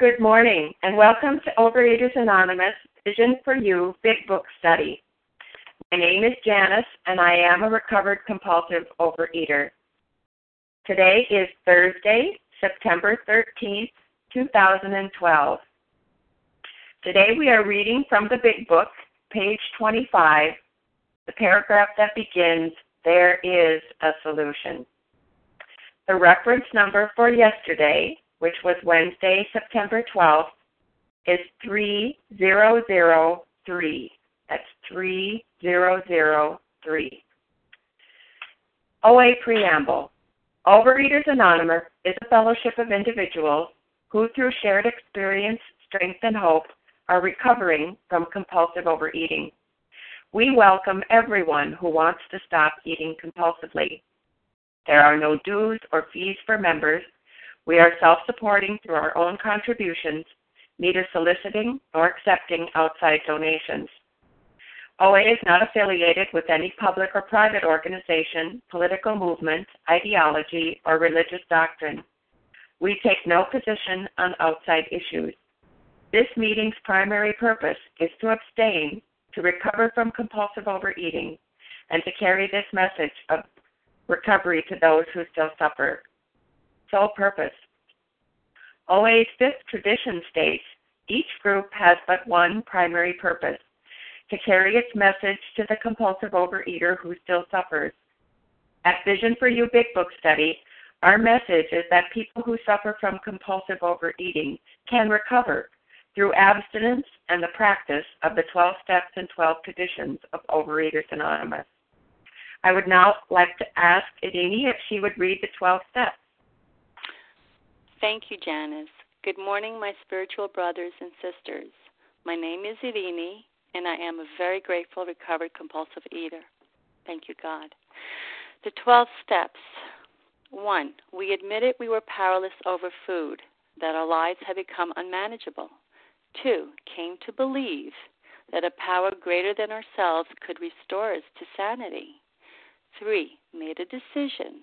Good morning, and welcome to Overeaters Anonymous Vision for You Big Book Study. My name is Janice, and I am a recovered compulsive overeater. Today is Thursday, September 13th, 2012. Today we are reading from the Big Book, page 25, the paragraph that begins, There is a solution. The reference number for yesterday which was Wednesday, September 12th, is 3003. That's 3003. OA Preamble Overeaters Anonymous is a fellowship of individuals who, through shared experience, strength, and hope, are recovering from compulsive overeating. We welcome everyone who wants to stop eating compulsively. There are no dues or fees for members we are self supporting through our own contributions, neither soliciting nor accepting outside donations. OA is not affiliated with any public or private organization, political movement, ideology, or religious doctrine. We take no position on outside issues. This meeting's primary purpose is to abstain, to recover from compulsive overeating, and to carry this message of recovery to those who still suffer sole purpose. OA's fifth tradition states each group has but one primary purpose to carry its message to the compulsive overeater who still suffers. At Vision for You Big Book Study, our message is that people who suffer from compulsive overeating can recover through abstinence and the practice of the 12 steps and 12 traditions of Overeaters Anonymous. I would now like to ask Idini if she would read the 12 steps. Thank you, Janice. Good morning, my spiritual brothers and sisters. My name is Irini, and I am a very grateful recovered compulsive eater. Thank you, God. The 12 steps. 1. We admitted we were powerless over food, that our lives had become unmanageable. 2. Came to believe that a power greater than ourselves could restore us to sanity. 3. Made a decision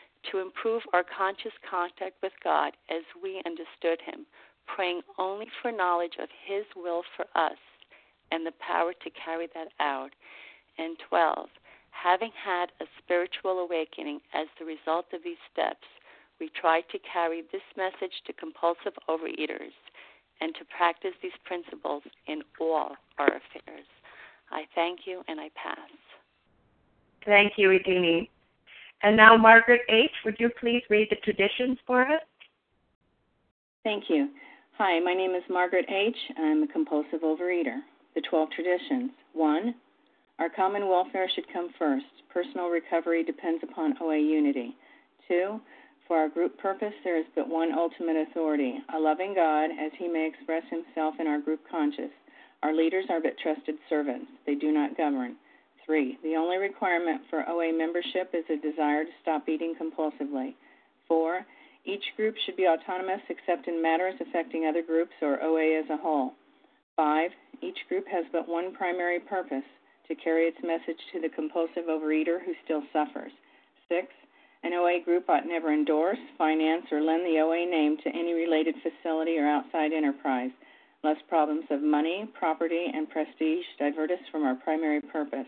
to improve our conscious contact with God as we understood Him, praying only for knowledge of His will for us and the power to carry that out. And 12, having had a spiritual awakening as the result of these steps, we try to carry this message to compulsive overeaters and to practice these principles in all our affairs. I thank you and I pass. Thank you, Edini. And now, Margaret H., would you please read the traditions for us? Thank you. Hi, my name is Margaret H. I'm a compulsive overeater. The 12 traditions. 1. Our common welfare should come first. Personal recovery depends upon OA unity. 2. For our group purpose, there is but one ultimate authority a loving God, as he may express himself in our group conscious. Our leaders are but trusted servants, they do not govern. 3. The only requirement for OA membership is a desire to stop eating compulsively. 4. Each group should be autonomous except in matters affecting other groups or OA as a whole. 5. Each group has but one primary purpose to carry its message to the compulsive overeater who still suffers. 6. An OA group ought never endorse, finance, or lend the OA name to any related facility or outside enterprise, lest problems of money, property, and prestige divert us from our primary purpose.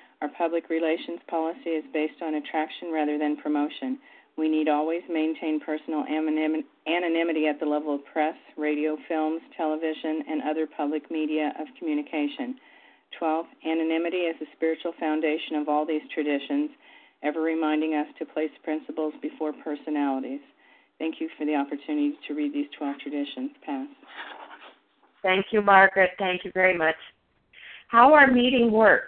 Our public relations policy is based on attraction rather than promotion. We need always maintain personal anonymity at the level of press, radio, films, television, and other public media of communication. 12. Anonymity is the spiritual foundation of all these traditions, ever reminding us to place principles before personalities. Thank you for the opportunity to read these 12 traditions. Pass. Thank you, Margaret. Thank you very much. How our meeting works.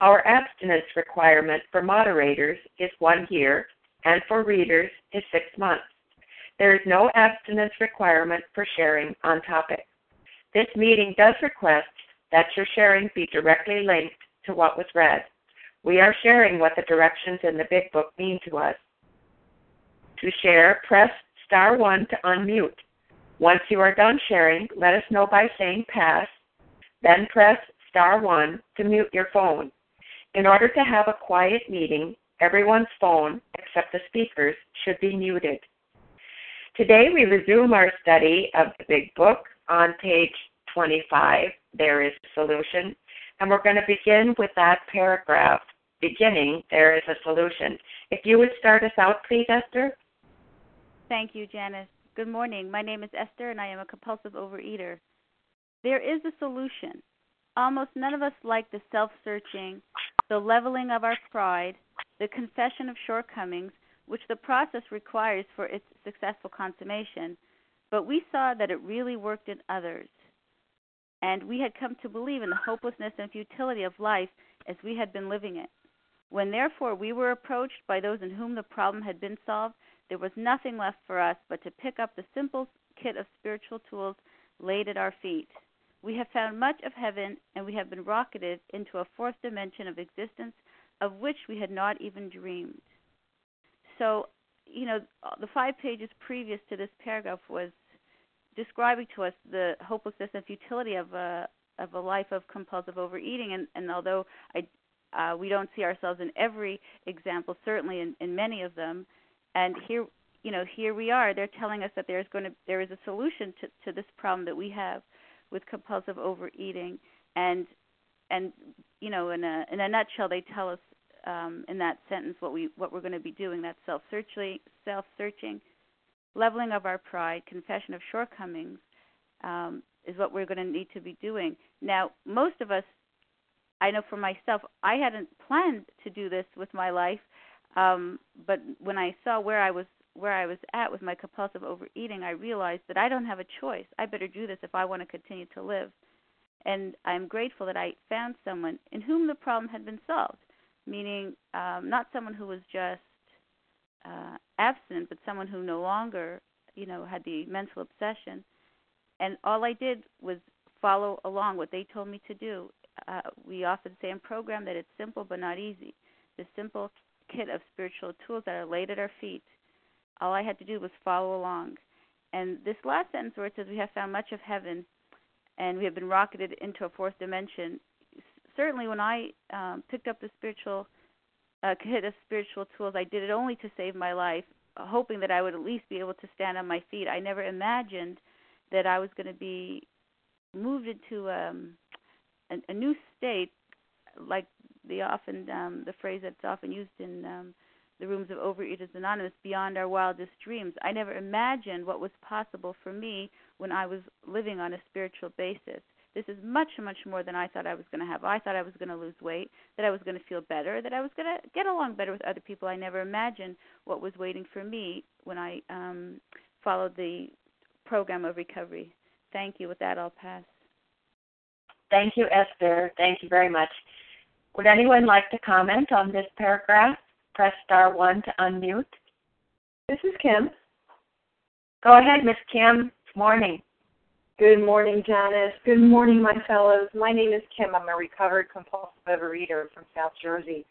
Our abstinence requirement for moderators is one year, and for readers is six months. There is no abstinence requirement for sharing on topic. This meeting does request that your sharing be directly linked to what was read. We are sharing what the directions in the Big Book mean to us. To share, press star 1 to unmute. Once you are done sharing, let us know by saying pass, then press star 1 to mute your phone. In order to have a quiet meeting, everyone's phone, except the speaker's, should be muted. Today we resume our study of the Big Book on page 25, there is a solution. And we're going to begin with that paragraph. Beginning, there is a solution. If you would start us out, please, Esther. Thank you, Janice. Good morning. My name is Esther, and I am a compulsive overeater. There is a solution. Almost none of us like the self searching, the leveling of our pride, the confession of shortcomings, which the process requires for its successful consummation, but we saw that it really worked in others and we had come to believe in the hopelessness and futility of life as we had been living it. When therefore we were approached by those in whom the problem had been solved, there was nothing left for us but to pick up the simple kit of spiritual tools laid at our feet. We have found much of heaven, and we have been rocketed into a fourth dimension of existence of which we had not even dreamed. So, you know, the five pages previous to this paragraph was describing to us the hopelessness and futility of a of a life of compulsive overeating and, and although I uh, we don't see ourselves in every example, certainly in, in many of them. And here, you know, here we are. They're telling us that there's going to there is a solution to, to this problem that we have with compulsive overeating. And and you know, in a in a nutshell, they tell us um, in that sentence what we what we're going to be doing. That's self searching, self searching, leveling of our pride, confession of shortcomings, um, is what we're going to need to be doing. Now, most of us, I know for myself, I hadn't planned to do this with my life, um, but when I saw where I was where I was at with my compulsive overeating, I realized that I don't have a choice. I better do this if I want to continue to live. And I'm grateful that I found someone in whom the problem had been solved, meaning um, not someone who was just uh, abstinent, but someone who no longer, you know, had the mental obsession. And all I did was follow along what they told me to do. Uh, we often say in program that it's simple but not easy. The simple kit of spiritual tools that are laid at our feet. All I had to do was follow along. And this last sentence where it says we have found much of heaven and we have been rocketed into a fourth dimension. Certainly, when I um, picked up the spiritual uh, kit of spiritual tools. I did it only to save my life, hoping that I would at least be able to stand on my feet. I never imagined that I was going to be moved into um, a, a new state, like the often um, the phrase that's often used in um, the rooms of Overeaters Anonymous, beyond our wildest dreams. I never imagined what was possible for me when I was living on a spiritual basis. This is much, much more than I thought I was going to have. I thought I was going to lose weight, that I was going to feel better, that I was going to get along better with other people. I never imagined what was waiting for me when I um, followed the program of recovery. Thank you. With that, I'll pass. Thank you, Esther. Thank you very much. Would anyone like to comment on this paragraph? Press star one to unmute. This is Kim. Go ahead, Miss Kim. Morning. Good morning, Janice. Good morning, my fellows. My name is Kim. I'm a recovered compulsive overeater from South Jersey.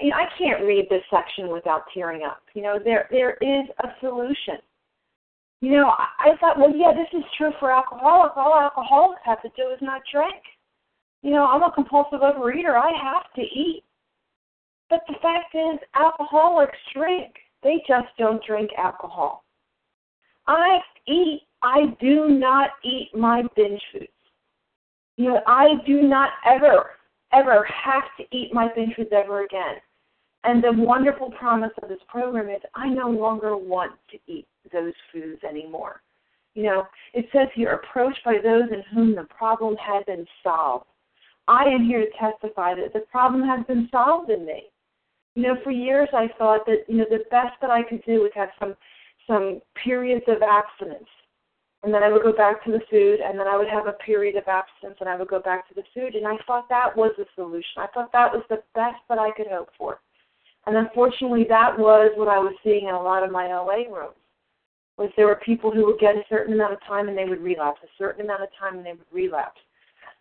You know, I can't read this section without tearing up. You know, there there is a solution. You know, I, I thought, well, yeah, this is true for alcoholics. All alcoholics have to do is not drink. You know, I'm a compulsive overeater. I have to eat. But the fact is, alcoholics drink. They just don't drink alcohol. I eat I do not eat my binge foods. You know, I do not ever, ever have to eat my binge foods ever again. And the wonderful promise of this program is I no longer want to eat those foods anymore. You know, it says you're approached by those in whom the problem has been solved. I am here to testify that the problem has been solved in me. You know, for years I thought that, you know, the best that I could do was have some some periods of abstinence and then I would go back to the food, and then I would have a period of abstinence, and I would go back to the food, and I thought that was the solution. I thought that was the best that I could hope for. And unfortunately, that was what I was seeing in a lot of my OA rooms. Was there were people who would get a certain amount of time and they would relapse, a certain amount of time and they would relapse.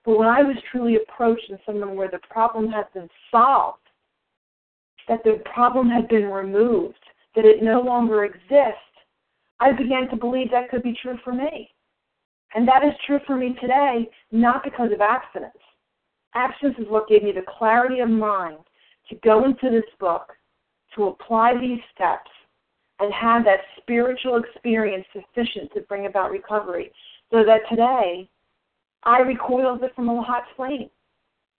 But when I was truly approached in someone where the problem had been solved, that the problem had been removed, that it no longer exists, I began to believe that could be true for me. And that is true for me today, not because of abstinence. Abstinence is what gave me the clarity of mind to go into this book, to apply these steps, and have that spiritual experience sufficient to bring about recovery. So that today, I recoil if from a hot flame.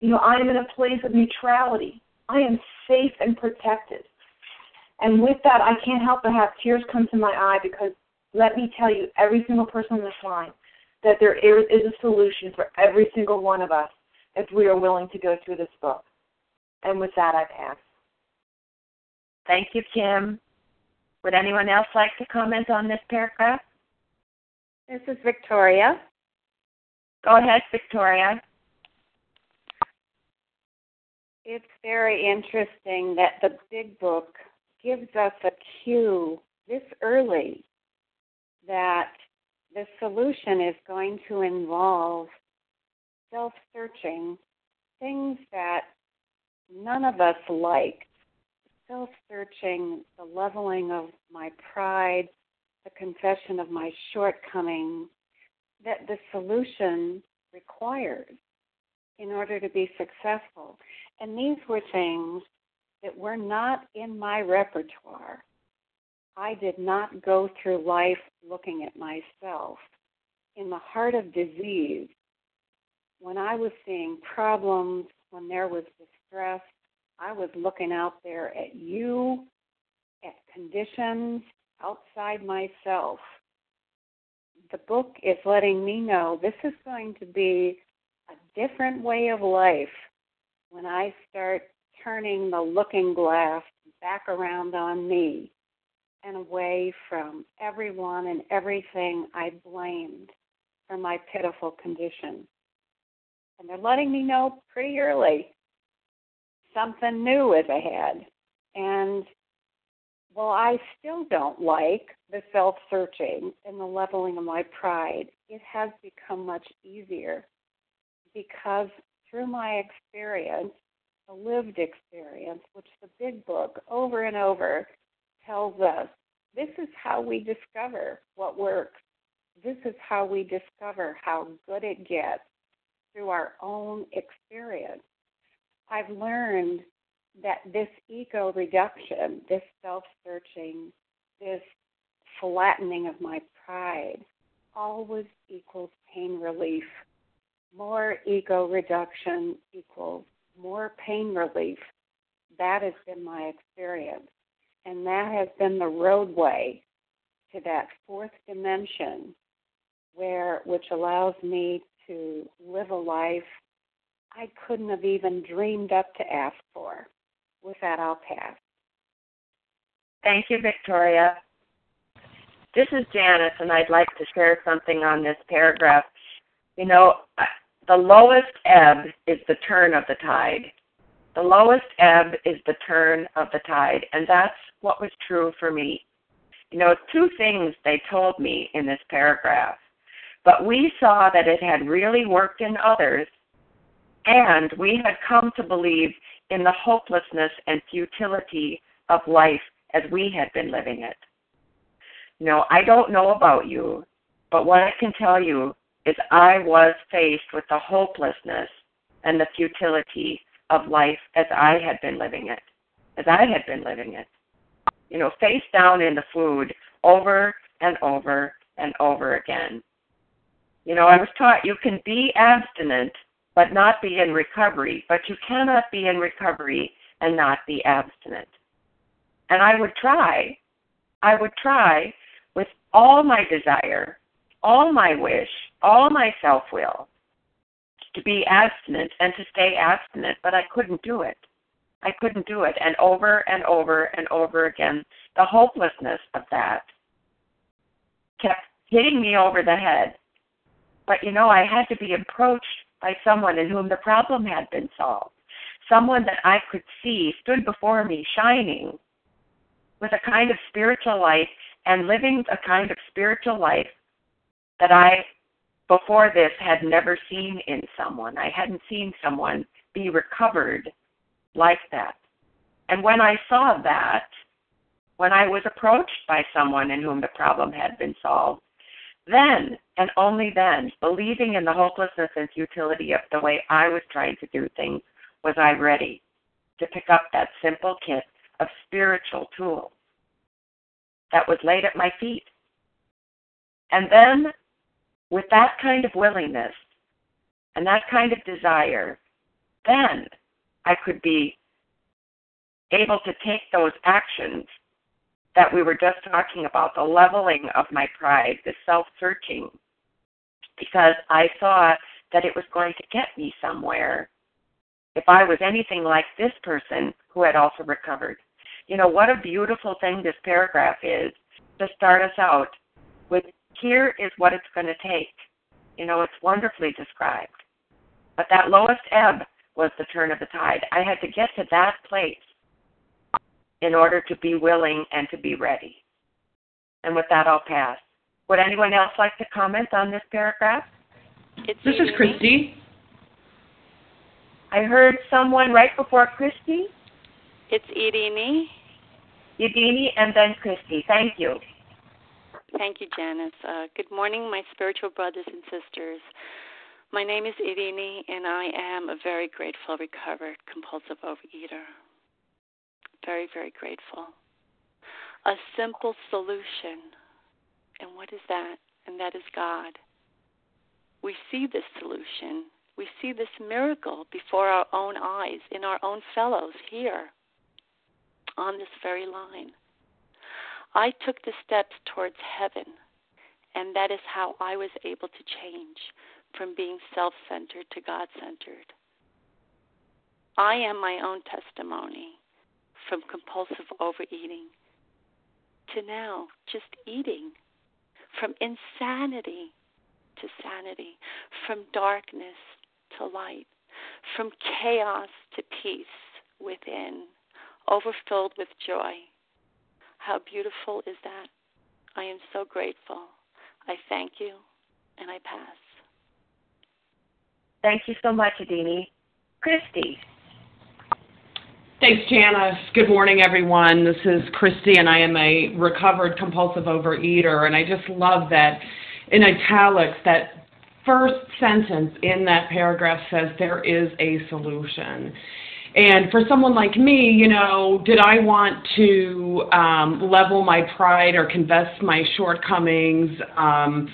You know, I am in a place of neutrality. I am safe and protected. And with that, I can't help but have tears come to my eye because let me tell you, every single person on this line, that there is a solution for every single one of us if we are willing to go through this book. And with that, I pass. Thank you, Kim. Would anyone else like to comment on this paragraph? This is Victoria. Go ahead, Victoria. It's very interesting that the big book gives us a cue this early that the solution is going to involve self searching, things that none of us like. Self searching, the leveling of my pride, the confession of my shortcomings, that the solution requires in order to be successful. And these were things that were not in my repertoire. I did not go through life looking at myself. In the heart of disease, when I was seeing problems, when there was distress, I was looking out there at you, at conditions outside myself. The book is letting me know this is going to be a different way of life when I start turning the looking glass back around on me and away from everyone and everything I blamed for my pitiful condition. And they're letting me know pretty early something new is ahead. And while I still don't like the self searching and the leveling of my pride, it has become much easier because through my experience, the lived experience, which the big book over and over tells us this is how we discover what works. This is how we discover how good it gets through our own experience. I've learned that this ego reduction, this self searching, this flattening of my pride always equals pain relief. More ego reduction equals more pain relief. That has been my experience and that has been the roadway to that fourth dimension where which allows me to live a life I couldn't have even dreamed up to ask for. With that, I'll pass. Thank you, Victoria. This is Janice, and I'd like to share something on this paragraph. You know, the lowest ebb is the turn of the tide. The lowest ebb is the turn of the tide. And that's what was true for me. You know, two things they told me in this paragraph. But we saw that it had really worked in others, and we had come to believe in the hopelessness and futility of life as we had been living it. You know, I don't know about you, but what I can tell you is I was faced with the hopelessness and the futility of life as I had been living it, as I had been living it. You know, face down in the food over and over and over again. You know, I was taught you can be abstinent but not be in recovery, but you cannot be in recovery and not be abstinent. And I would try, I would try with all my desire, all my wish, all my self will to be abstinent and to stay abstinent, but I couldn't do it. I couldn't do it. And over and over and over again, the hopelessness of that kept hitting me over the head. But you know, I had to be approached by someone in whom the problem had been solved. Someone that I could see stood before me shining with a kind of spiritual life and living a kind of spiritual life that I, before this, had never seen in someone. I hadn't seen someone be recovered like that. And when I saw that, when I was approached by someone in whom the problem had been solved, then and only then, believing in the hopelessness and futility of the way I was trying to do things, was I ready to pick up that simple kit of spiritual tools that was laid at my feet. And then, with that kind of willingness and that kind of desire, then I could be able to take those actions that we were just talking about the leveling of my pride, the self searching, because I saw that it was going to get me somewhere if I was anything like this person who had also recovered. You know, what a beautiful thing this paragraph is to start us out with here is what it's going to take. You know, it's wonderfully described. But that lowest ebb was the turn of the tide. I had to get to that place in order to be willing and to be ready. And with that, I'll pass. Would anyone else like to comment on this paragraph? It's this is Christy. I heard someone right before Christy. It's Irini. Yadini and then Christy. Thank you. Thank you, Janice. Uh, good morning, my spiritual brothers and sisters. My name is Irini, and I am a very grateful, recovered, compulsive overeater very, very grateful. A simple solution. And what is that? And that is God. We see this solution. We see this miracle before our own eyes, in our own fellows here, on this very line. I took the steps towards heaven, and that is how I was able to change from being self centered to God centered. I am my own testimony from compulsive overeating to now just eating, from insanity to sanity, from darkness to light, from chaos to peace within, overfilled with joy. How beautiful is that? I am so grateful. I thank you and I pass. Thank you so much, Adini. Christy. Thanks, Janice. Good morning, everyone. This is Christy, and I am a recovered compulsive overeater. And I just love that in italics, that first sentence in that paragraph says there is a solution. And for someone like me, you know, did I want to um, level my pride or confess my shortcomings? Um,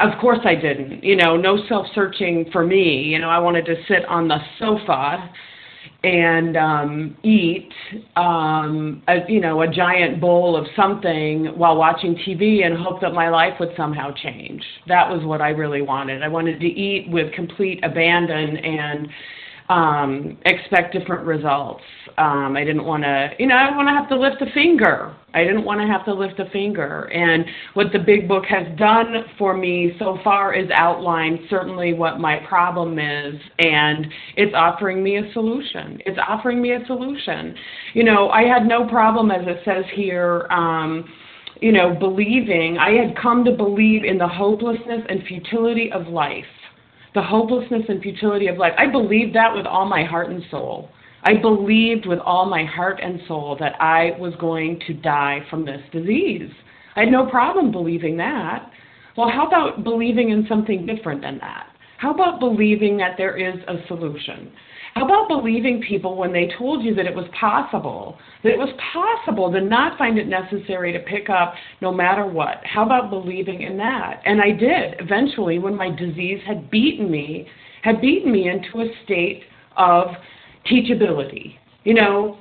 of course I didn't. You know, no self searching for me. You know, I wanted to sit on the sofa and um, eat, um, a, you know, a giant bowl of something while watching TV and hope that my life would somehow change. That was what I really wanted. I wanted to eat with complete abandon and um, expect different results. Um, I didn't want to, you know, I want to have to lift a finger. I didn't want to have to lift a finger. And what the big book has done for me so far is outline certainly what my problem is, and it's offering me a solution. It's offering me a solution. You know, I had no problem, as it says here. Um, you know, believing, I had come to believe in the hopelessness and futility of life the hopelessness and futility of life. I believed that with all my heart and soul. I believed with all my heart and soul that I was going to die from this disease. I had no problem believing that. Well, how about believing in something different than that? How about believing that there is a solution? How about believing people when they told you that it was possible, that it was possible to not find it necessary to pick up no matter what? How about believing in that? And I did eventually when my disease had beaten me, had beaten me into a state of teachability. You know,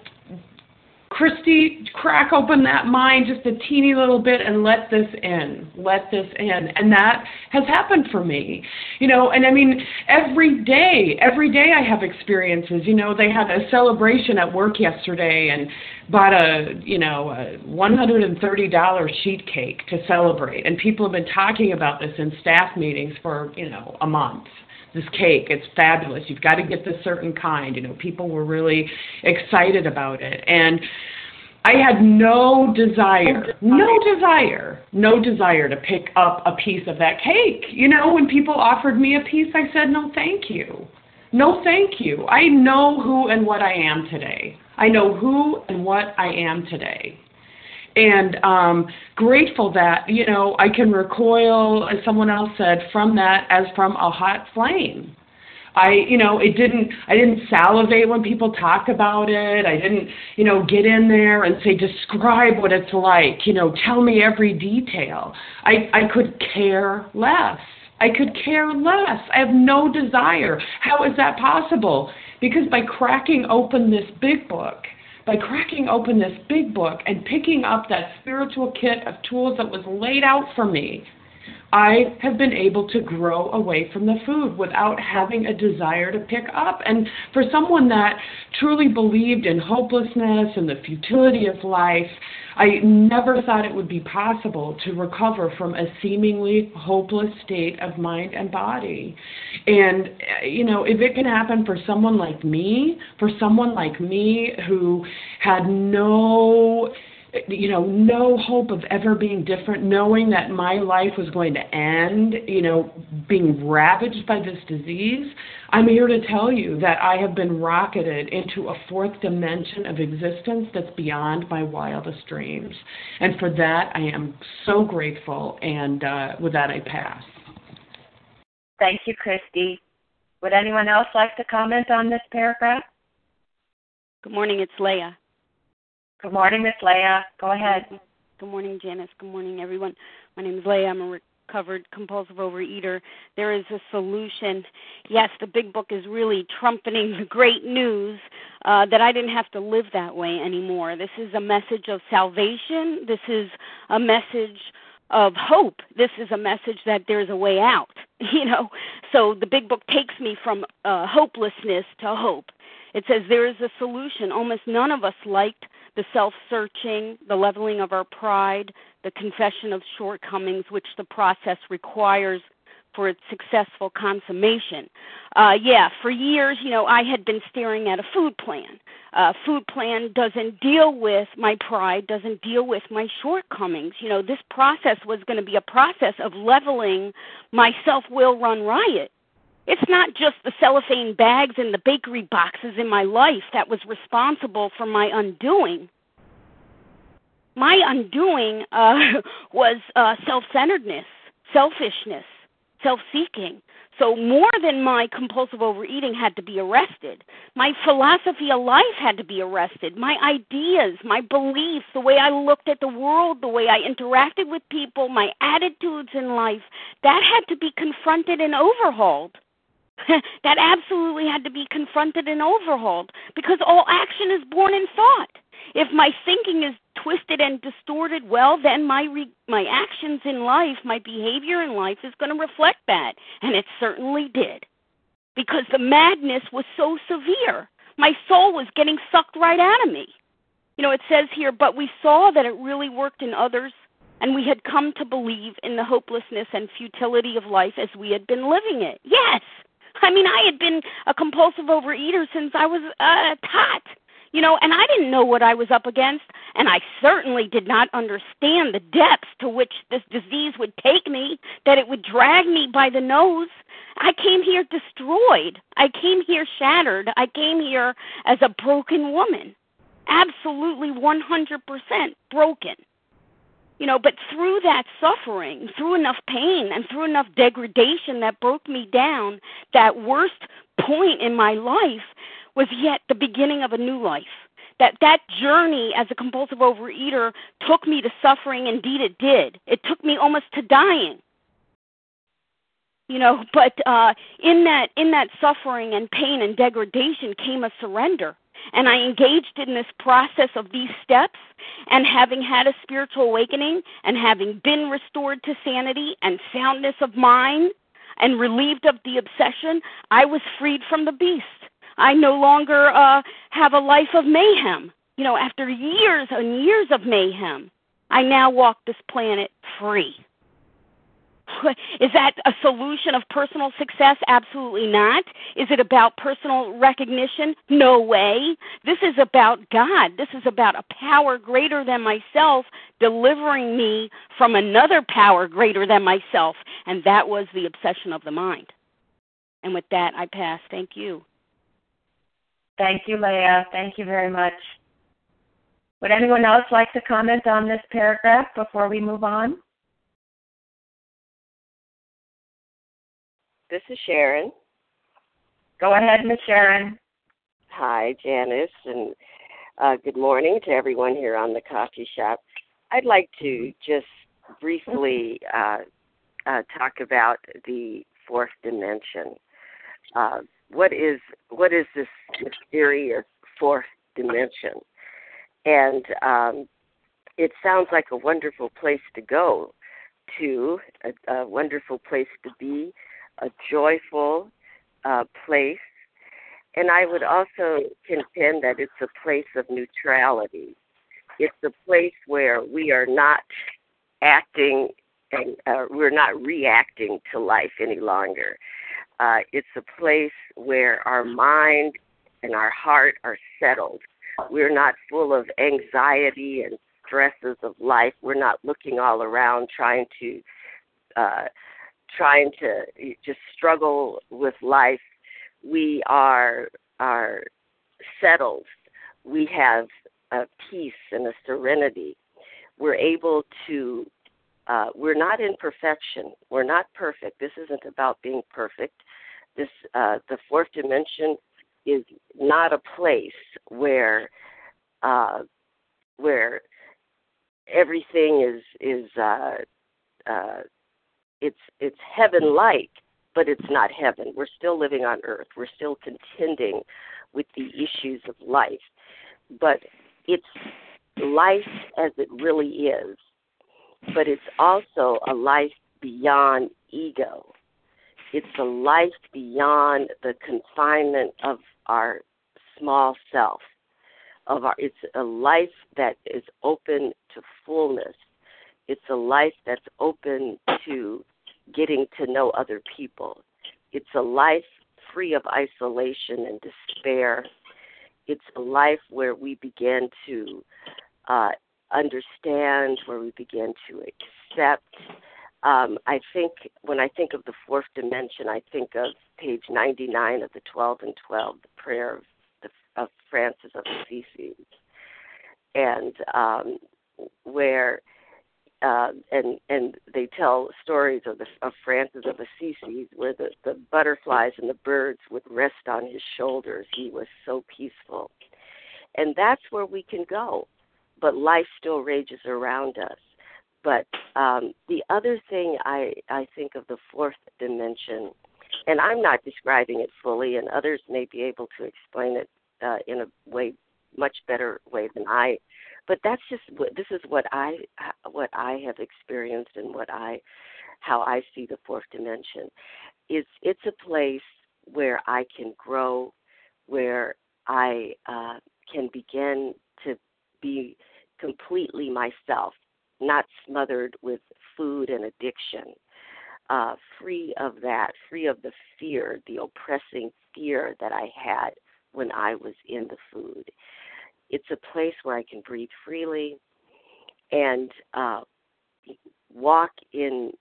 Christy, crack open that mind just a teeny little bit and let this in. Let this in. And that has happened for me. You know, and I mean, every day, every day I have experiences. You know, they had a celebration at work yesterday and bought a, you know, a $130 sheet cake to celebrate. And people have been talking about this in staff meetings for, you know, a month this cake. It's fabulous. You've got to get this certain kind. You know, people were really excited about it. And I had no desire, no desire, no desire to pick up a piece of that cake. You know, when people offered me a piece, I said, no, thank you. No, thank you. I know who and what I am today. I know who and what I am today and um, grateful that you know I can recoil, as someone else said, from that as from a hot flame. I, you know, it didn't, I didn't salivate when people talked about it. I didn't, you know, get in there and say, describe what it's like, you know, tell me every detail. I, I could care less. I could care less. I have no desire. How is that possible? Because by cracking open this big book, by cracking open this big book and picking up that spiritual kit of tools that was laid out for me, I have been able to grow away from the food without having a desire to pick up. And for someone that truly believed in hopelessness and the futility of life, I never thought it would be possible to recover from a seemingly hopeless state of mind and body. And, you know, if it can happen for someone like me, for someone like me who had no you know, no hope of ever being different, knowing that my life was going to end, you know, being ravaged by this disease, I'm here to tell you that I have been rocketed into a fourth dimension of existence that's beyond my wildest dreams. And for that, I am so grateful. And uh, with that, I pass. Thank you, Christy. Would anyone else like to comment on this paragraph? Good morning, it's Leah. Good morning, Miss Leah. Go ahead. Good morning, Janice. Good morning, everyone. My name is Leah. I'm a recovered compulsive overeater. There is a solution. Yes, the big book is really trumpeting the great news uh, that I didn't have to live that way anymore. This is a message of salvation. This is a message of hope. This is a message that there's a way out. You know, so the big book takes me from uh, hopelessness to hope. It says there is a solution. Almost none of us liked the self searching, the leveling of our pride, the confession of shortcomings, which the process requires for its successful consummation. Uh, yeah, for years, you know, I had been staring at a food plan. Uh, food plan doesn't deal with my pride, doesn't deal with my shortcomings. You know, this process was going to be a process of leveling my self will run riot. It's not just the cellophane bags and the bakery boxes in my life that was responsible for my undoing. My undoing uh, was uh, self centeredness, selfishness, self seeking. So, more than my compulsive overeating had to be arrested. My philosophy of life had to be arrested. My ideas, my beliefs, the way I looked at the world, the way I interacted with people, my attitudes in life, that had to be confronted and overhauled. that absolutely had to be confronted and overhauled because all action is born in thought. If my thinking is twisted and distorted, well, then my re- my actions in life, my behavior in life is going to reflect that, and it certainly did. because the madness was so severe. My soul was getting sucked right out of me. You know, it says here, but we saw that it really worked in others, and we had come to believe in the hopelessness and futility of life as we had been living it. Yes! I mean, I had been a compulsive overeater since I was a tot you know, and I didn't know what I was up against, and I certainly did not understand the depths to which this disease would take me, that it would drag me by the nose. I came here destroyed. I came here shattered. I came here as a broken woman. Absolutely 100% broken. You know, but through that suffering, through enough pain, and through enough degradation that broke me down, that worst point in my life, was yet the beginning of a new life. That that journey as a compulsive overeater took me to suffering. Indeed, it did. It took me almost to dying. You know, but uh, in that in that suffering and pain and degradation came a surrender. And I engaged in this process of these steps, and having had a spiritual awakening, and having been restored to sanity and soundness of mind, and relieved of the obsession, I was freed from the beast. I no longer uh, have a life of mayhem. You know, after years and years of mayhem, I now walk this planet free. Is that a solution of personal success? Absolutely not. Is it about personal recognition? No way. This is about God. This is about a power greater than myself delivering me from another power greater than myself. And that was the obsession of the mind. And with that, I pass. Thank you. Thank you, Leah. Thank you very much. Would anyone else like to comment on this paragraph before we move on? This is Sharon. Go ahead, Ms. Sharon. Hi, Janice, and uh, good morning to everyone here on the coffee shop. I'd like to just briefly uh, uh, talk about the fourth dimension. What is what is this mysterious fourth dimension? And um, it sounds like a wonderful place to go to, a, a wonderful place to be, a joyful uh, place. And I would also contend that it's a place of neutrality. It's a place where we are not acting and uh, we're not reacting to life any longer. Uh, it's a place where our mind and our heart are settled. We're not full of anxiety and stresses of life. We're not looking all around trying to uh, trying to just struggle with life. We are are settled. We have a peace and a serenity. We're able to uh, we're not in perfection. We're not perfect. This isn't about being perfect. This uh, the fourth dimension is not a place where uh, where everything is is uh, uh, it's it's heaven like, but it's not heaven. We're still living on earth. We're still contending with the issues of life, but it's life as it really is but it's also a life beyond ego. It's a life beyond the confinement of our small self. Of our, it's a life that is open to fullness. It's a life that's open to getting to know other people. It's a life free of isolation and despair. It's a life where we begin to uh, understand, where we begin to accept. Um, I think when I think of the fourth dimension, I think of page 99 of the 12 and 12, the prayer of, the, of Francis of Assisi, and um, where uh, and and they tell stories of the of Francis of Assisi where the the butterflies and the birds would rest on his shoulders. He was so peaceful, and that's where we can go but life still rages around us. But um, the other thing I, I think of the fourth dimension, and I'm not describing it fully, and others may be able to explain it uh, in a way much better way than I. But that's just this is what I what I have experienced and what I how I see the fourth dimension. It's it's a place where I can grow, where I uh, can begin to be completely myself, not smothered with food and addiction. Uh, free of that, free of the fear, the oppressing fear that I had when I was in the food. It's a place where I can breathe freely and uh, walk in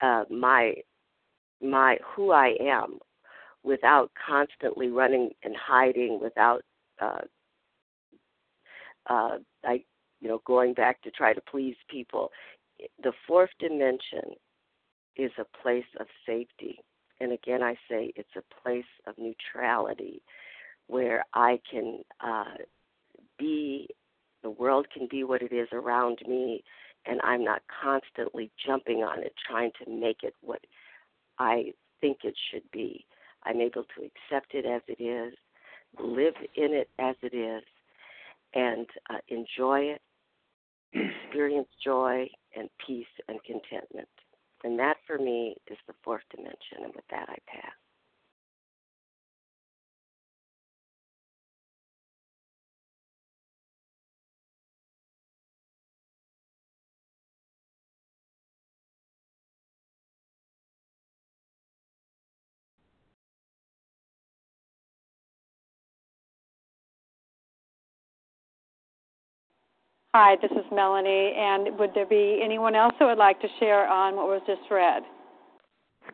uh, my my who I am without constantly running and hiding, without uh, uh, I you know going back to try to please people. The fourth dimension is a place of safety, and again I say it's a place of neutrality where I can uh, be, the world can be what it is around me, and I'm not constantly jumping on it, trying to make it what I think it should be. I'm able to accept it as it is, live in it as it is, and uh, enjoy it, experience joy and peace and contentment. And that for me is the fourth dimension. And with that, I pass. Hi, this is Melanie, and would there be anyone else who would like to share on what was just read?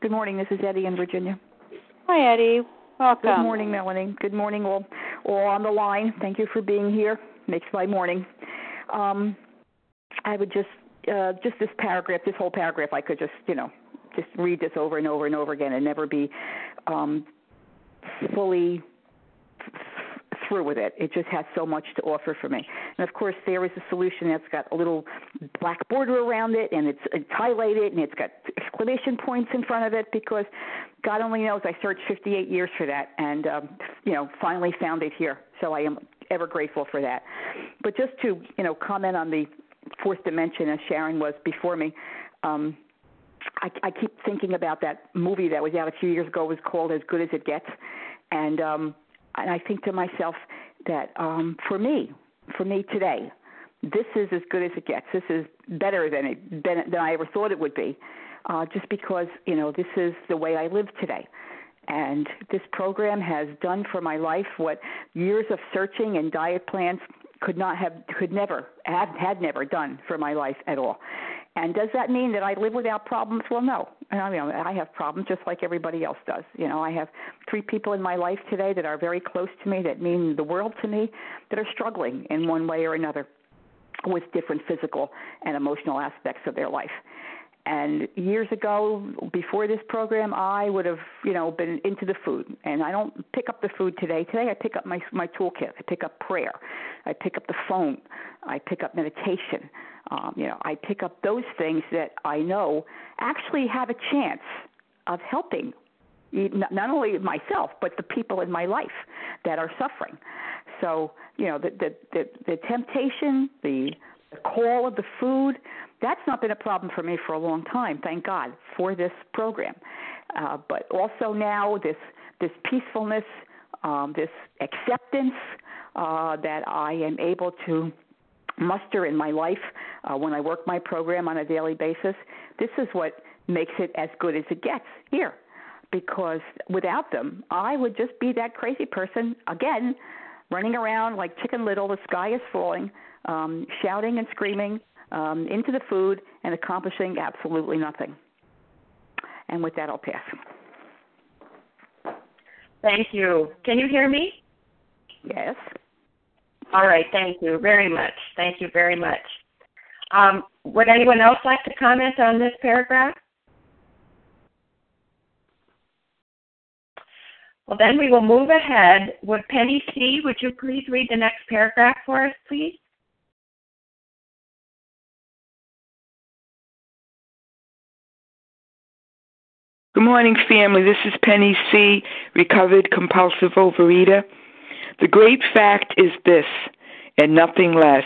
Good morning. This is Eddie in Virginia. Hi, Eddie. Welcome. Good morning, Melanie. Good morning, all, all on the line. Thank you for being here. Makes my morning. Um, I would just, uh, just this paragraph, this whole paragraph, I could just, you know, just read this over and over and over again and never be um, fully through with it. It just has so much to offer for me. And of course, there is a solution that's got a little black border around it, and it's, it's highlighted, and it's got exclamation points in front of it because God only knows I searched 58 years for that, and um, you know, finally found it here. So I am ever grateful for that. But just to you know comment on the fourth dimension, as Sharon was before me. Um, I, I keep thinking about that movie that was out a few years ago. It was called As Good as It Gets, and um, and I think to myself that um, for me, for me today, this is as good as it gets. This is better than it than, than I ever thought it would be, uh, just because you know this is the way I live today. And this program has done for my life what years of searching and diet plans could not have, could never, had, had never done for my life at all. And does that mean that I live without problems? Well, no. I mean, I have problems just like everybody else does. You know, I have three people in my life today that are very close to me, that mean the world to me, that are struggling in one way or another with different physical and emotional aspects of their life. And years ago, before this program, I would have, you know, been into the food. And I don't pick up the food today. Today, I pick up my my toolkit. I pick up prayer. I pick up the phone. I pick up meditation. Um, you know, I pick up those things that I know actually have a chance of helping not only myself but the people in my life that are suffering. So, you know, the the the, the temptation, the the call of the food, that's not been a problem for me for a long time, thank God, for this program. Uh, but also now this this peacefulness, um, this acceptance uh, that I am able to muster in my life uh, when I work my program on a daily basis. This is what makes it as good as it gets here. Because without them, I would just be that crazy person again, running around like Chicken Little. The sky is falling, um, shouting and screaming, um, into the food and accomplishing absolutely nothing. And with that, I'll pass. Thank you. Can you hear me? Yes. All right. Thank you very much. Thank you very much. Um, would anyone else like to comment on this paragraph? Well, then we will move ahead. Would Penny C., would you please read the next paragraph for us, please? Good morning, family. This is Penny C., recovered compulsive overeater. The great fact is this, and nothing less,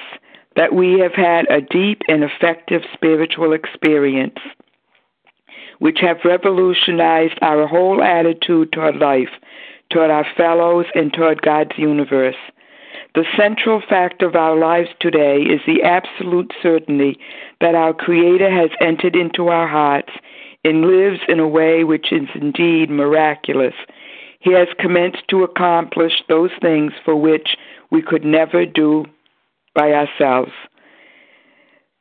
that we have had a deep and effective spiritual experience. which have revolutionized our whole attitude toward life, toward our fellows, and toward God's universe. The central fact of our lives today is the absolute certainty that our Creator has entered into our hearts and lives in a way which is indeed miraculous. He has commenced to accomplish those things for which we could never do by ourselves.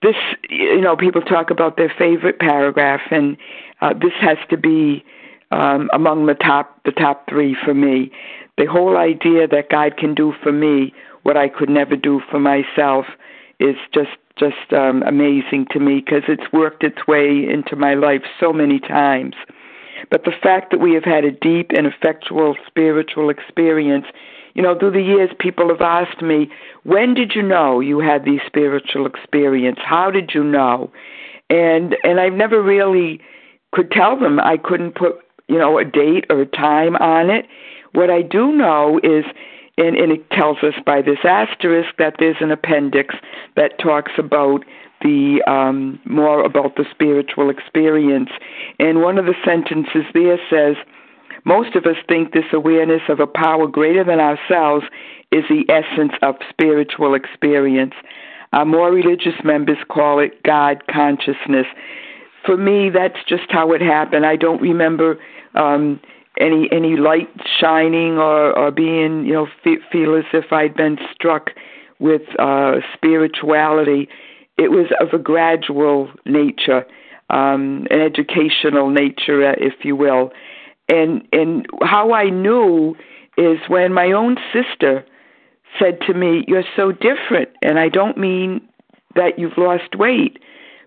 This, you know, people talk about their favorite paragraph, and uh, this has to be um, among the top the top three for me. The whole idea that God can do for me what I could never do for myself is just just um, amazing to me because it's worked its way into my life so many times. But the fact that we have had a deep and effectual spiritual experience, you know, through the years, people have asked me, when did you know you had the spiritual experience? How did you know? And and I've never really could tell them. I couldn't put you know a date or a time on it. What I do know is and, and it tells us by this asterisk that there's an appendix that talks about the um, more about the spiritual experience. And one of the sentences there says, most of us think this awareness of a power greater than ourselves is the essence of spiritual experience. Our more religious members call it God consciousness. For me, that's just how it happened. I don't remember um, any any light shining or or being you know feel as if I'd been struck with uh, spirituality. It was of a gradual nature, um, an educational nature, uh, if you will, and and how I knew is when my own sister said to me, "You're so different," and I don't mean that you've lost weight,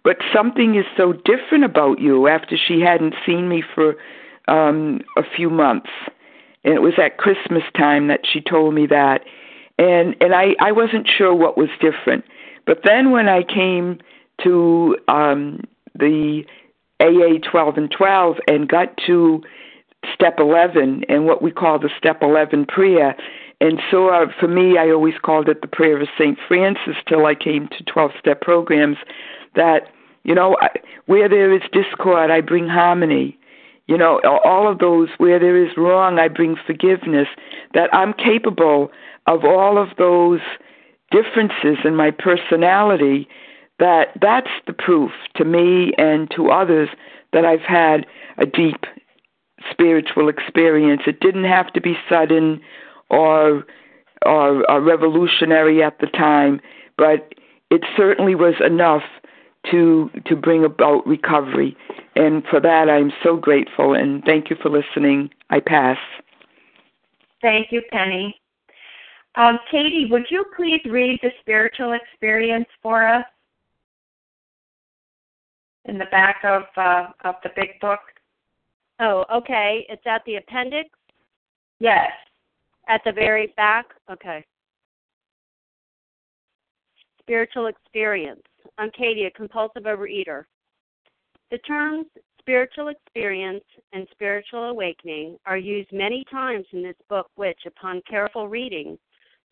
but something is so different about you after she hadn't seen me for um, a few months, and it was at Christmas time that she told me that, and and I I wasn't sure what was different, but then when I came to um, the AA 12 and 12 and got to step 11 and what we call the step 11 prayer. And so uh, for me, I always called it the prayer of St. Francis till I came to 12 step programs that, you know, I, where there is discord, I bring harmony. You know, all of those where there is wrong, I bring forgiveness. That I'm capable of all of those differences in my personality. That that's the proof to me and to others that I've had a deep spiritual experience. It didn't have to be sudden or or, or revolutionary at the time, but it certainly was enough to to bring about recovery. And for that, I'm so grateful. And thank you for listening. I pass. Thank you, Penny. Um, Katie, would you please read the spiritual experience for us in the back of uh, of the big book? Oh, okay. It's at the appendix. Yes. At the very back. Okay. Spiritual experience. I'm Katie, compulsive overeater. The terms spiritual experience and spiritual awakening are used many times in this book, which, upon careful reading,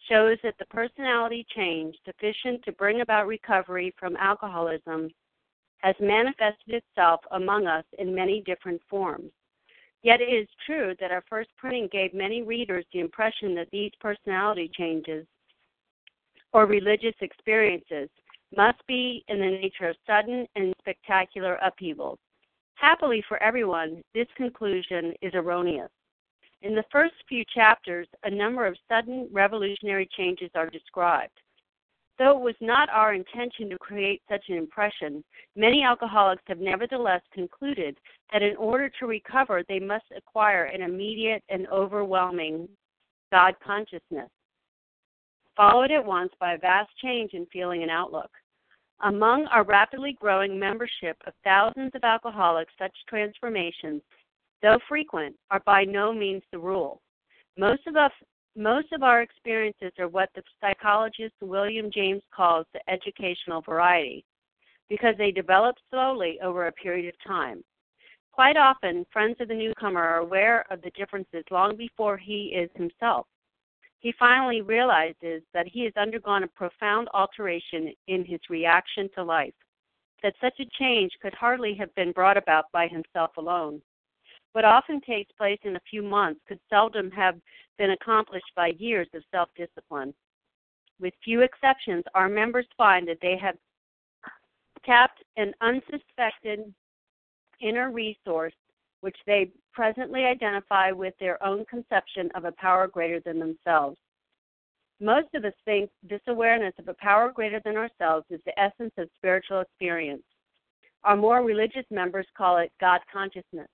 shows that the personality change sufficient to bring about recovery from alcoholism has manifested itself among us in many different forms. Yet it is true that our first printing gave many readers the impression that these personality changes or religious experiences must be in the nature of sudden and spectacular upheavals. Happily for everyone, this conclusion is erroneous. In the first few chapters, a number of sudden revolutionary changes are described. Though it was not our intention to create such an impression, many alcoholics have nevertheless concluded that in order to recover, they must acquire an immediate and overwhelming God consciousness followed at once by a vast change in feeling and outlook. Among our rapidly growing membership of thousands of alcoholics, such transformations, though frequent, are by no means the rule. Most of us most of our experiences are what the psychologist William James calls the educational variety, because they develop slowly over a period of time. Quite often, friends of the newcomer are aware of the differences long before he is himself he finally realizes that he has undergone a profound alteration in his reaction to life. that such a change could hardly have been brought about by himself alone. What often takes place in a few months could seldom have been accomplished by years of self discipline. With few exceptions, our members find that they have tapped an unsuspected inner resource which they presently identify with their own conception of a power greater than themselves. Most of us think this awareness of a power greater than ourselves is the essence of spiritual experience. Our more religious members call it God consciousness.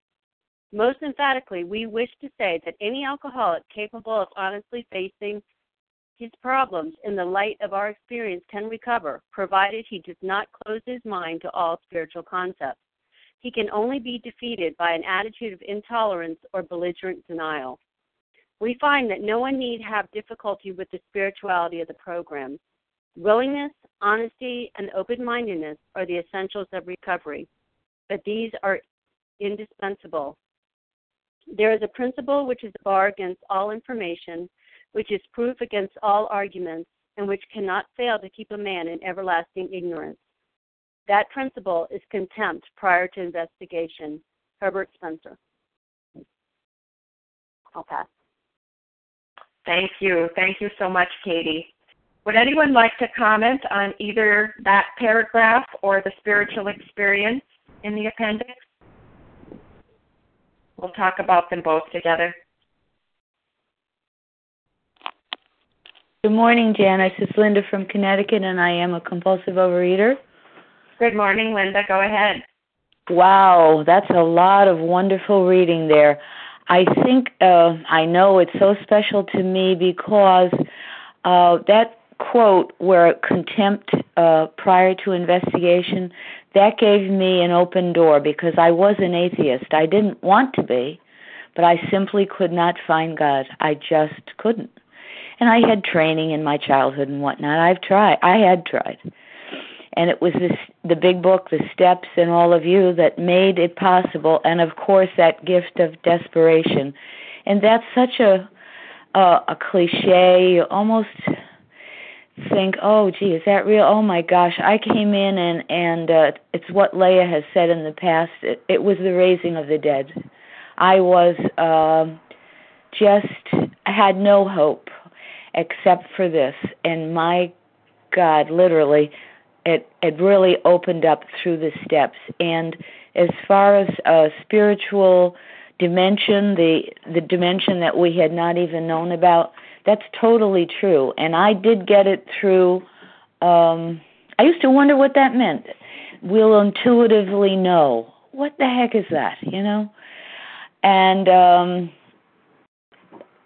Most emphatically, we wish to say that any alcoholic capable of honestly facing his problems in the light of our experience can recover, provided he does not close his mind to all spiritual concepts. He can only be defeated by an attitude of intolerance or belligerent denial. We find that no one need have difficulty with the spirituality of the program. Willingness, honesty, and open mindedness are the essentials of recovery, but these are indispensable. There is a principle which is a bar against all information, which is proof against all arguments, and which cannot fail to keep a man in everlasting ignorance. That principle is contempt prior to investigation. Herbert Spencer. I'll pass. Thank you. Thank you so much, Katie. Would anyone like to comment on either that paragraph or the spiritual experience in the appendix? We'll talk about them both together. Good morning, Janice. It's Linda from Connecticut, and I am a compulsive overeater. Good morning, Linda. Go ahead. Wow, that's a lot of wonderful reading there. I think uh, I know it's so special to me because uh, that quote where contempt uh, prior to investigation that gave me an open door because I was an atheist. I didn't want to be, but I simply could not find God. I just couldn't. And I had training in my childhood and whatnot. I've tried. I had tried and it was this the big book the steps and all of you that made it possible. And of course that gift of desperation. And that's such a a, a cliche. You almost think oh gee is that real? Oh my gosh. I came in and and uh, it's what leah has said in the past. It, it was the raising of the dead. I was um just I had no hope except for this. And my god literally it it really opened up through the steps. And as far as a spiritual dimension the the dimension that we had not even known about that's totally true. And i did get it through um i used to wonder what that meant. We'll intuitively know. What the heck is that you know? And um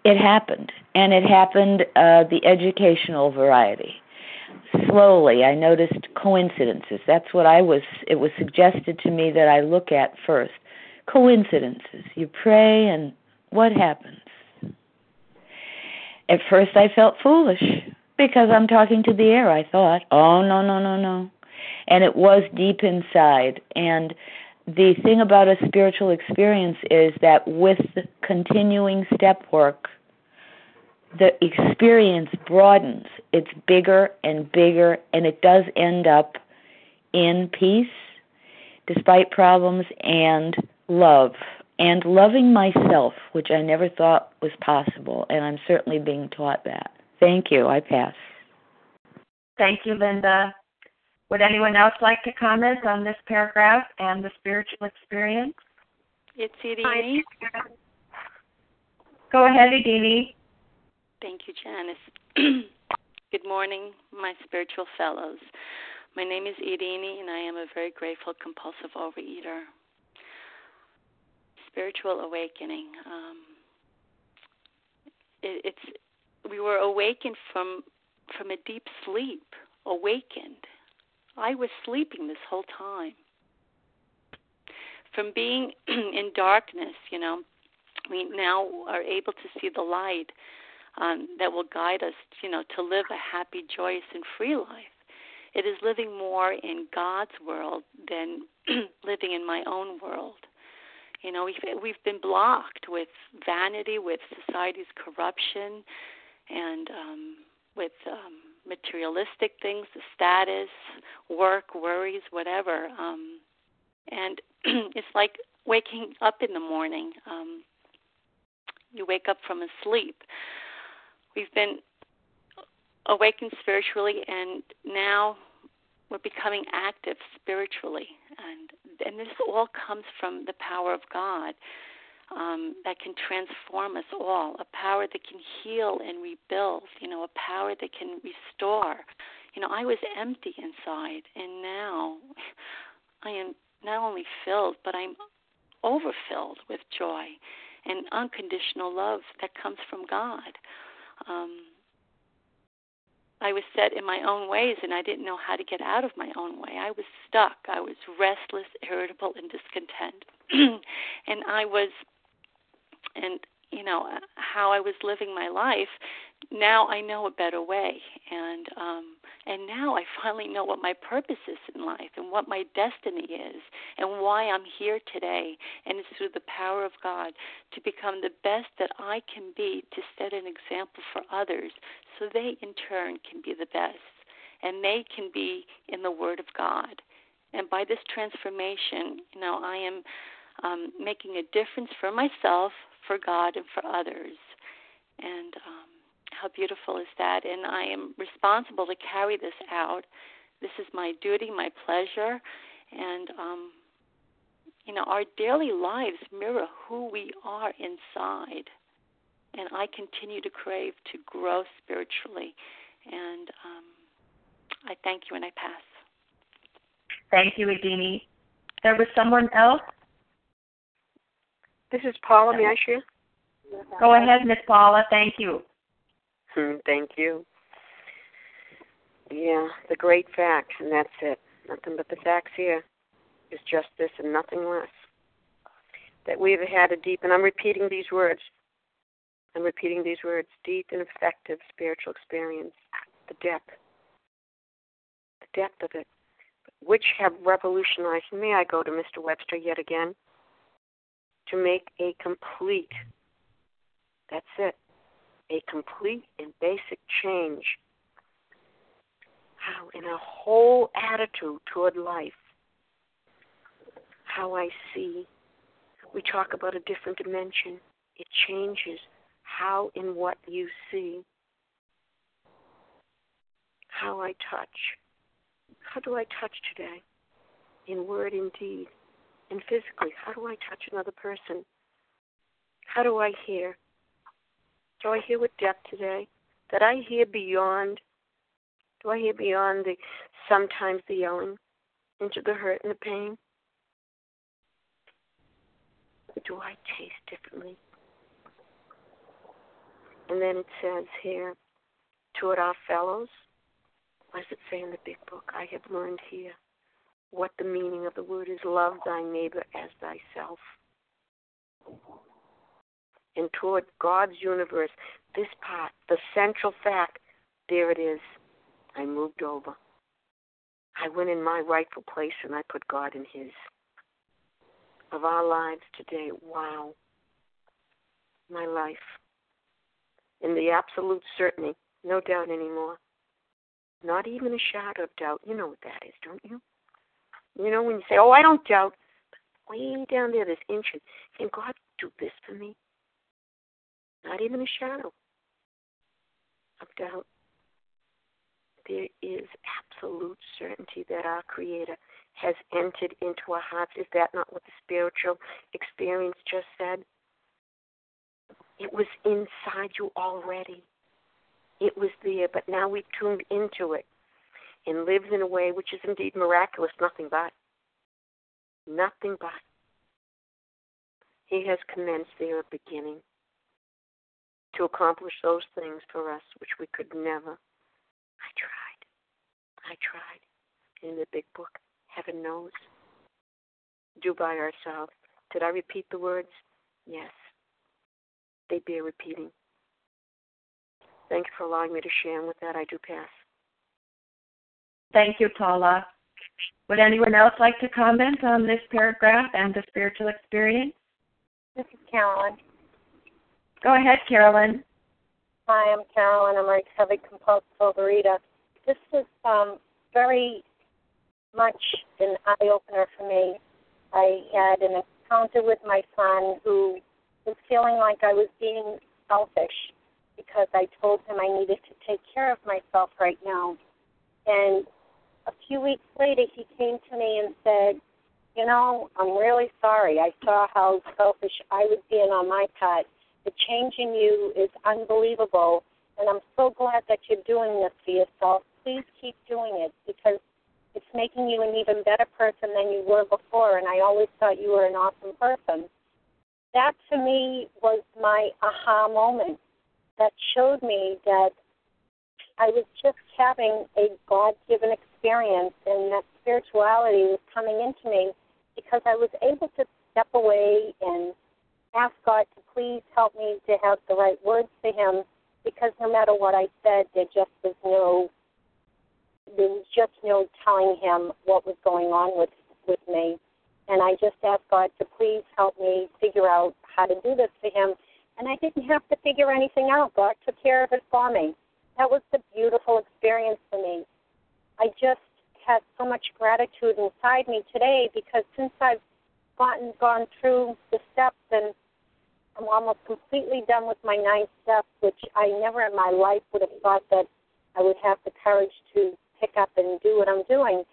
it happened. And it happened uh the educational variety slowly I noticed coincidences. That's what I was it was suggested to me that I look at first. Coincidences. You pray and what happens? At first I felt foolish because I'm talking to the air, I thought. Oh no, no, no, no. And it was deep inside and the thing about a spiritual experience is that with continuing step work the experience broadens. It's bigger and bigger, and it does end up in peace despite problems and love. And loving myself, which I never thought was possible, and I'm certainly being taught that. Thank you. I pass. Thank you, Linda. Would anyone else like to comment on this paragraph and the spiritual experience? It's Edie. Go ahead, Edie. Thank you, Janice. Good morning, my spiritual fellows. My name is Irini, and I am a very grateful compulsive overeater. Spiritual awakening. Um, it, it's we were awakened from from a deep sleep. Awakened. I was sleeping this whole time. From being in darkness, you know, we now are able to see the light um, that will guide us, you know, to live a happy, joyous, and free life. It is living more in God's world than living in my own world. You know, we've we've been blocked with vanity, with society's corruption, and um, with um, materialistic things, the status, work, worries, whatever. Um, and it's like waking up in the morning. Um, you wake up from a sleep. We've been awakened spiritually, and now we're becoming active spiritually, and and this all comes from the power of God um, that can transform us all, a power that can heal and rebuild, you know, a power that can restore. You know, I was empty inside, and now I am not only filled, but I'm overfilled with joy and unconditional love that comes from God. Um, I was set in my own ways and I didn't know how to get out of my own way. I was stuck. I was restless, irritable, and discontent. and I was, and you know, how I was living my life, now I know a better way. And, um, and now I finally know what my purpose is in life and what my destiny is and why I'm here today. And it's through the power of God to become the best that I can be to set an example for others so they in turn can be the best and they can be in the Word of God. And by this transformation, you know, I am um, making a difference for myself, for God, and for others. And um, how beautiful is that? And I am responsible to carry this out. This is my duty, my pleasure, and um, you know, our daily lives mirror who we are inside. And I continue to crave to grow spiritually. And um, I thank you and I pass. Thank you, Edini. There was someone else? This is Paula. May I share? Go ahead, Miss Paula. Thank you. Thank you. Yeah, the great facts, and that's it. Nothing but the facts here is just this and nothing less. That we have had a deep, and I'm repeating these words. I'm repeating these words deep and effective spiritual experience. The depth. The depth of it. Which have revolutionized, may I go to Mr. Webster yet again? To make a complete, that's it, a complete and basic change how in a whole attitude toward life how i see. We talk about a different dimension. It changes how and what you see. How i touch. How do i touch today? In word and deed. And physically how do i touch another person? How do i hear do I hear with depth today? That I hear beyond? Do I hear beyond the sometimes the yelling into the hurt and the pain? Do I taste differently? And then it says here, toward our fellows, what does it say in the big book? I have learned here what the meaning of the word is love thy neighbor as thyself and toward God's universe, this part, the central fact, there it is. I moved over. I went in my rightful place and I put God in His. Of our lives today, wow. My life. In the absolute certainty, no doubt anymore. Not even a shadow of doubt. You know what that is, don't you? You know when you say, Oh, I don't doubt, way down there, this ancient, can God do this for me? Not even a shadow of doubt. There is absolute certainty that our Creator has entered into our hearts. Is that not what the spiritual experience just said? It was inside you already. It was there, but now we've tuned into it and lives in a way which is indeed miraculous, nothing but. Nothing but. He has commenced there a beginning to accomplish those things for us which we could never. I tried. I tried. In the big book, heaven knows. Do by ourselves. Did I repeat the words? Yes. They bear repeating. Thank you for allowing me to share, and with that, I do pass. Thank you, Paula. Would anyone else like to comment on this paragraph and the spiritual experience? This is Carolyn. Go ahead, Carolyn. Hi, I'm Carolyn. I'm a recovered compulsive overeater. This is um, very much an eye opener for me. I had an encounter with my son who was feeling like I was being selfish because I told him I needed to take care of myself right now. And a few weeks later, he came to me and said, You know, I'm really sorry. I saw how selfish I was being on my part. The change in you is unbelievable, and I'm so glad that you're doing this for yourself. Please keep doing it because it's making you an even better person than you were before, and I always thought you were an awesome person. That to me was my aha moment that showed me that I was just having a God given experience and that spirituality was coming into me because I was able to step away and ask God to please help me to have the right words to Him because no matter what I said, there just was no there was just no telling him what was going on with with me. And I just asked God to please help me figure out how to do this for him. And I didn't have to figure anything out. God took care of it for me. That was the beautiful experience for me. I just had so much gratitude inside me today because since I've gotten gone through the steps and I'm almost completely done with my ninth step, which I never in my life would have thought that I would have the courage to pick up and do what I'm doing.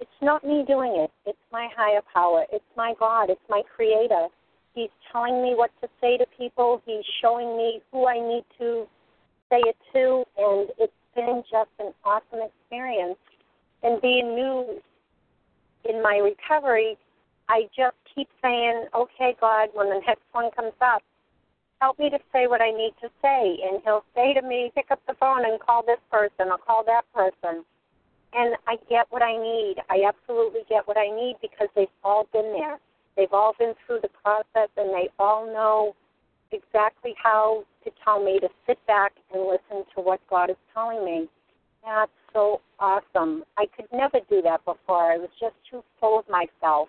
It's not me doing it. It's my higher power. It's my God. It's my Creator. He's telling me what to say to people. He's showing me who I need to say it to, and it's been just an awesome experience. And being new in my recovery, I just keep saying, okay, God, when the next one comes up, help me to say what I need to say. And he'll say to me, pick up the phone and call this person or call that person. And I get what I need. I absolutely get what I need because they've all been there. They've all been through the process and they all know exactly how to tell me to sit back and listen to what God is telling me. That's so awesome. I could never do that before. I was just too full of myself.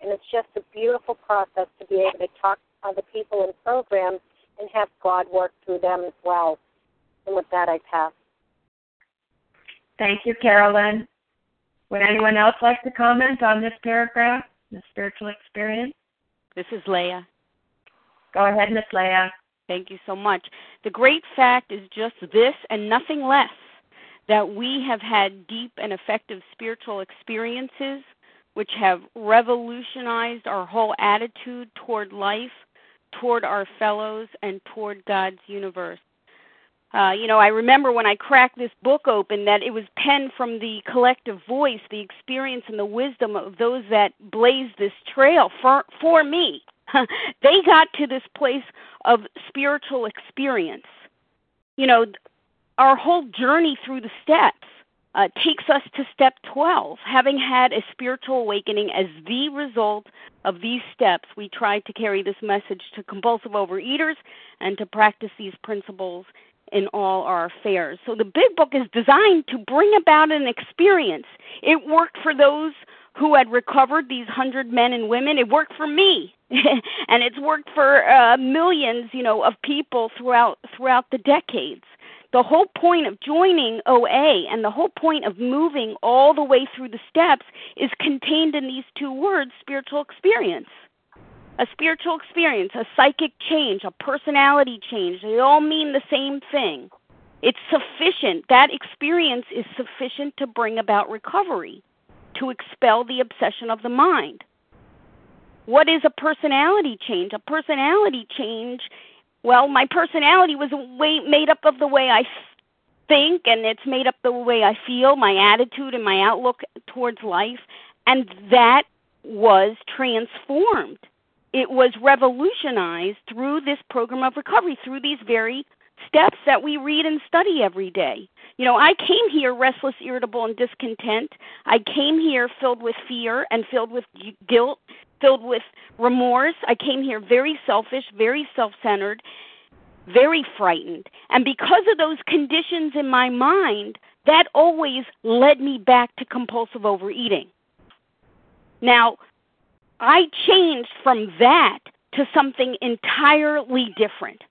And it's just a beautiful process to be able to talk to other people in programs and have God work through them as well. And with that, I pass. Thank you, Carolyn. Would anyone else like to comment on this paragraph, the spiritual experience? This is Leah. Go ahead, Miss Leah. Thank you so much. The great fact is just this and nothing less that we have had deep and effective spiritual experiences which have revolutionized our whole attitude toward life, toward our fellows, and toward God's universe. Uh, you know, I remember when I cracked this book open that it was penned from the collective voice, the experience and the wisdom of those that blazed this trail for for me. they got to this place of spiritual experience. You know, our whole journey through the steps uh, takes us to step 12. Having had a spiritual awakening as the result of these steps, we try to carry this message to compulsive overeaters and to practice these principles in all our affairs. So the big book is designed to bring about an experience. It worked for those who had recovered these hundred men and women. It worked for me, and it's worked for uh, millions, you know, of people throughout throughout the decades the whole point of joining OA and the whole point of moving all the way through the steps is contained in these two words spiritual experience. A spiritual experience, a psychic change, a personality change, they all mean the same thing. It's sufficient. That experience is sufficient to bring about recovery, to expel the obsession of the mind. What is a personality change? A personality change well, my personality was way made up of the way I think, and it's made up the way I feel, my attitude and my outlook towards life, and that was transformed. It was revolutionized through this program of recovery, through these very steps that we read and study every day. You know, I came here restless, irritable, and discontent. I came here filled with fear and filled with guilt filled with remorse. I came here very selfish, very self centered, very frightened. And because of those conditions in my mind, that always led me back to compulsive overeating. Now, I changed from that to something entirely different.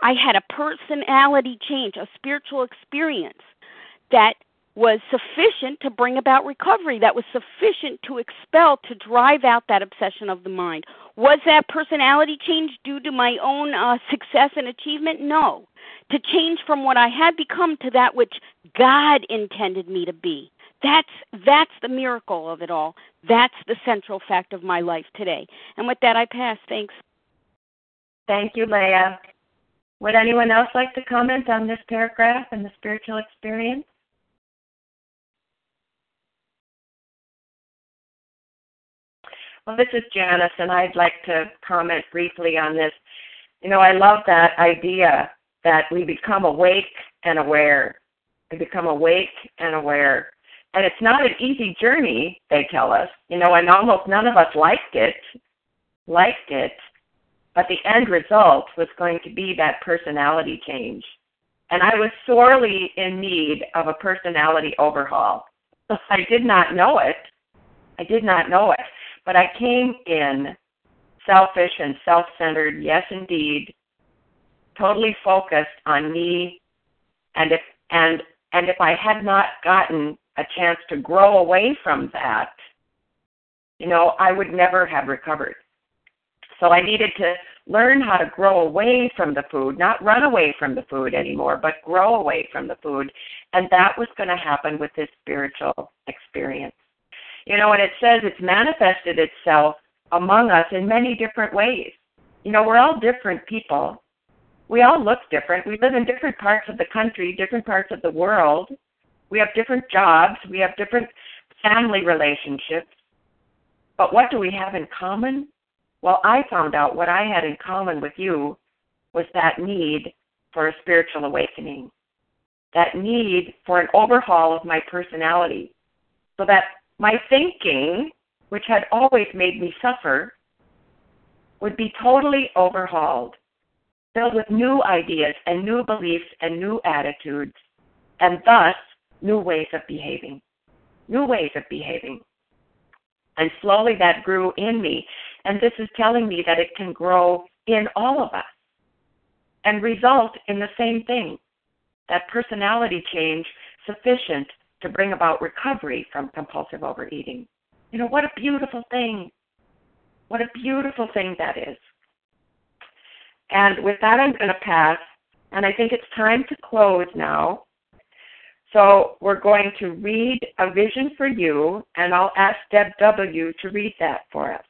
I had a personality change, a spiritual experience that was sufficient to bring about recovery, that was sufficient to expel, to drive out that obsession of the mind. Was that personality change due to my own uh, success and achievement? No. To change from what I had become to that which God intended me to be. That's that's the miracle of it all. That's the central fact of my life today. And with that, I pass. Thanks. Thank you, Leah. Would anyone else like to comment on this paragraph and the spiritual experience? Well, this is Janice, and I'd like to comment briefly on this. You know, I love that idea that we become awake and aware. We become awake and aware. And it's not an easy journey, they tell us. You know, and almost none of us liked it, liked it, but the end result was going to be that personality change. And I was sorely in need of a personality overhaul. I did not know it. I did not know it. But I came in selfish and self centered, yes indeed, totally focused on me and if and and if I had not gotten a chance to grow away from that, you know, I would never have recovered. So I needed to learn how to grow away from the food, not run away from the food anymore, but grow away from the food. And that was going to happen with this spiritual experience. You know, and it says it's manifested itself among us in many different ways. You know, we're all different people. We all look different. We live in different parts of the country, different parts of the world. We have different jobs. We have different family relationships. But what do we have in common? Well, I found out what I had in common with you was that need for a spiritual awakening, that need for an overhaul of my personality, so that my thinking, which had always made me suffer, would be totally overhauled, filled with new ideas and new beliefs and new attitudes, and thus new ways of behaving. New ways of behaving. And slowly that grew in me. And this is telling me that it can grow in all of us and result in the same thing that personality change sufficient to bring about recovery from compulsive overeating. You know, what a beautiful thing. What a beautiful thing that is. And with that, I'm going to pass. And I think it's time to close now. So we're going to read A Vision for You, and I'll ask Deb W. to read that for us.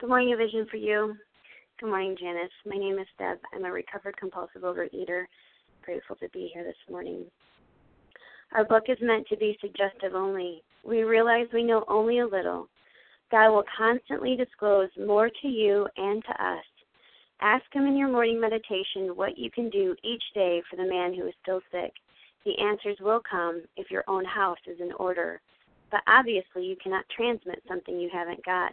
Good morning, A Vision for You. Good morning, Janice. My name is Deb. I'm a recovered compulsive overeater. Grateful to be here this morning. Our book is meant to be suggestive only. We realize we know only a little. God will constantly disclose more to you and to us. Ask Him in your morning meditation what you can do each day for the man who is still sick. The answers will come if your own house is in order. But obviously, you cannot transmit something you haven't got.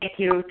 Thank you.